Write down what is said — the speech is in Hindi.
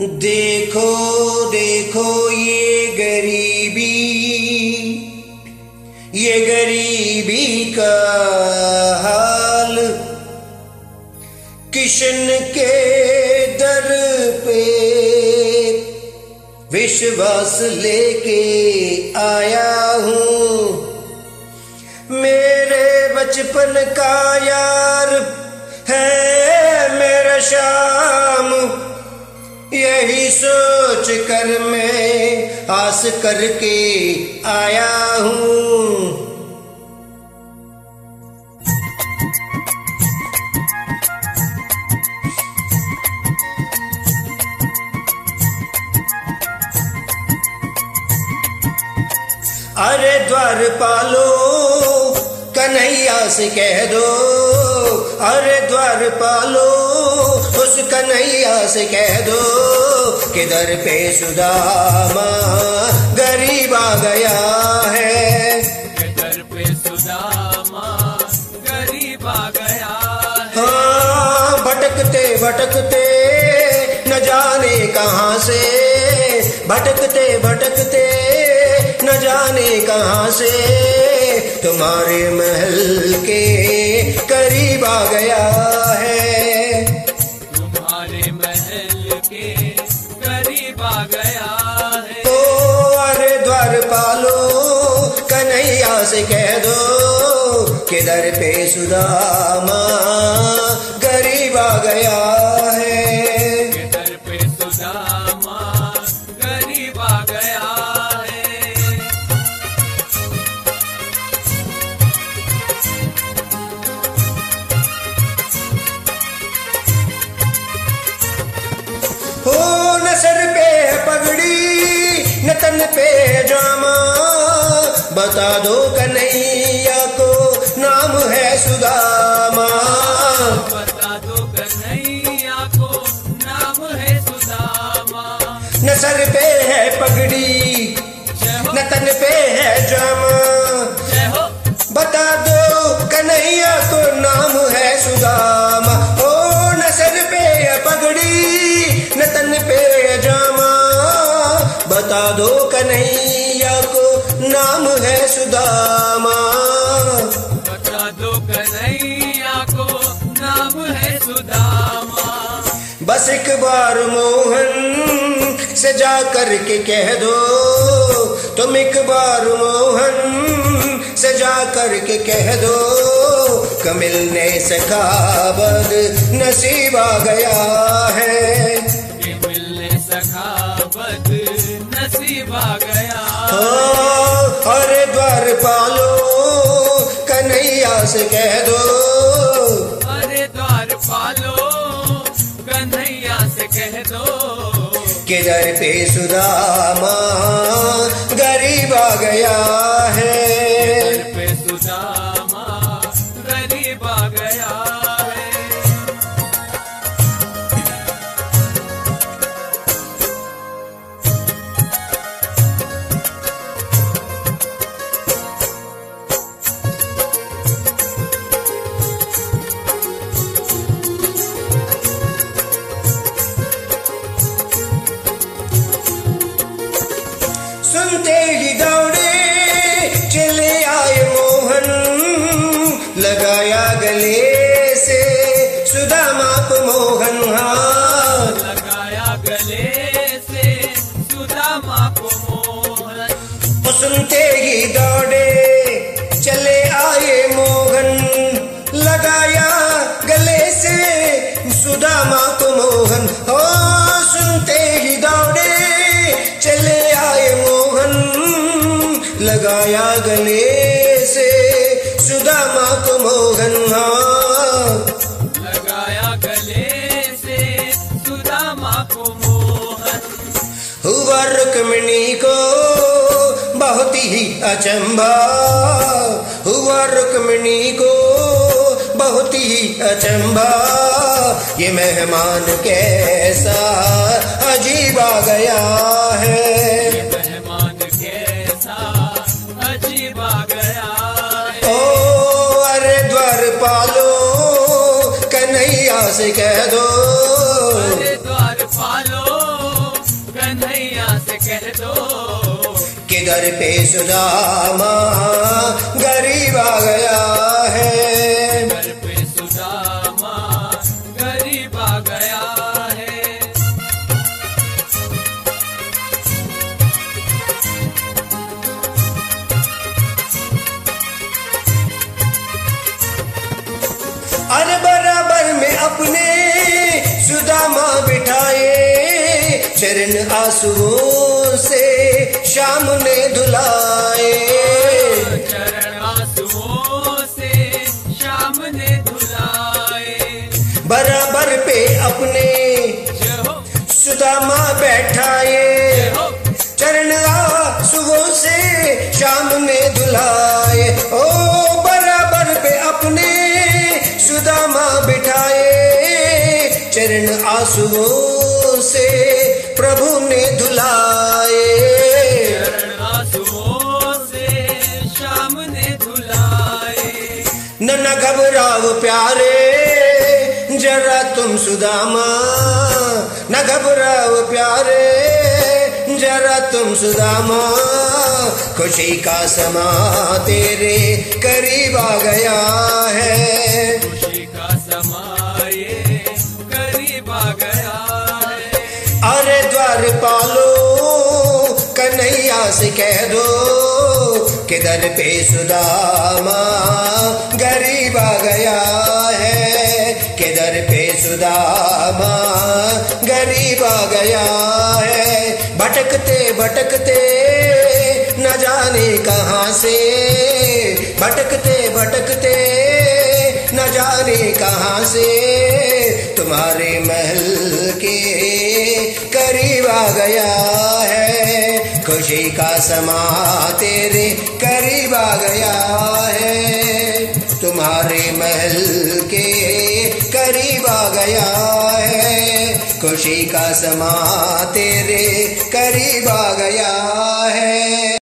देखो देखो ये गरीबी ये गरीबी का हाल। किशन के दर पे विश्वास लेके आया हूँ। मेरे बचपन का यार है मेरा शाम यही सोच कर मैं आस करके आया हूँ। अरे द्वार पालो, कन्हैया से कह दो। अरे द्वार पालो उस कन्हैया से कह दो किधर पे सुदामा गरीब आ गया है। किधर पे सुदामा गरीब आ गया है। हाँ भटकते भटकते न जाने कहाँ से। भटकते भटकते न जाने कहाँ से। तुम्हारे महल के करीब आ गया है। आ गया द्वार पालो कह दो किधर पे सुदामा गरीब आ गया न सर पे है पगड़ी? न तन पे जामा। बता दो कन्हैया को नाम है सुदामा। बता दो कन्हैया को नाम है सुदामा। न सर पे है पगड़ी न तन पे है जामा। बता दो कन्हैया को नाम है सुदामा। ओ न सर पे है पगड़ी बता दो कन्हैया को नाम है सुदामा। बता दो कन्हैया को नाम है सुदामा। बस एक बार मोहन से जा करके कह दो। तुम एक बार मोहन से जा करके कह दो। क मिलने से काबद नसीब आ गया है। आ गया। हरे द्वार पालो कन्हैया से कह दो। अरे द्वार पालो कन्हैया से कह दो। किधर पे सुदामा गरीब आ गया है। सुनते ही दौड़े चले आए मोहन। लगाया गले से सुदामा को मोहन। हो सुनते ही दौड़े चले आए मोहन। लगाया गले से सुदामा को मोहन। हाँ। लगाया गले से सुदामा को मोहन। हुआ रुक्मिणी को बहुत ही अचंभा हुआ रुक्मिणी को बहुत ही अचंभा ये मेहमान कैसा अजीब आ गया है। मेहमान कैसा अजीब आ गया है। ओ अरे द्वार पालो कन्हैया से कह दो। किधर पे सुदामा गरीब आ गया है। घर पे सुदामा गरीब आ गया है। अरे बराबर में अपने सुदामा बिठाए चरण आंसुओं से शाम ने धुलाए। चरण से ने बराबर पे अपने सुदामा बैठाए। चरण आंसुओं से शाम ने धुलाए। ओ, बराबर पे अपने सुदामा बिठाए। चरण आंसुओं से प्रभु ने धुलाए। प्यारे जरा तुम सुदामा। न घबराओ प्यारे जरा तुम सुदामा। खुशी का समा तेरे करीब आ गया है। खुशी का समाये करीब आ गया है। अरे द्वार पालो कन्हैया से कह दो किधर पे सुदामा। आ गया है। भटकते भटकते, न जाने कहाँ से। भटकते भटकते, न जाने कहाँ से। तुम्हारे महल के करीब आ गया है। खुशी का समा तेरे करीब खुशी का समा तेरे करीब आ गया है।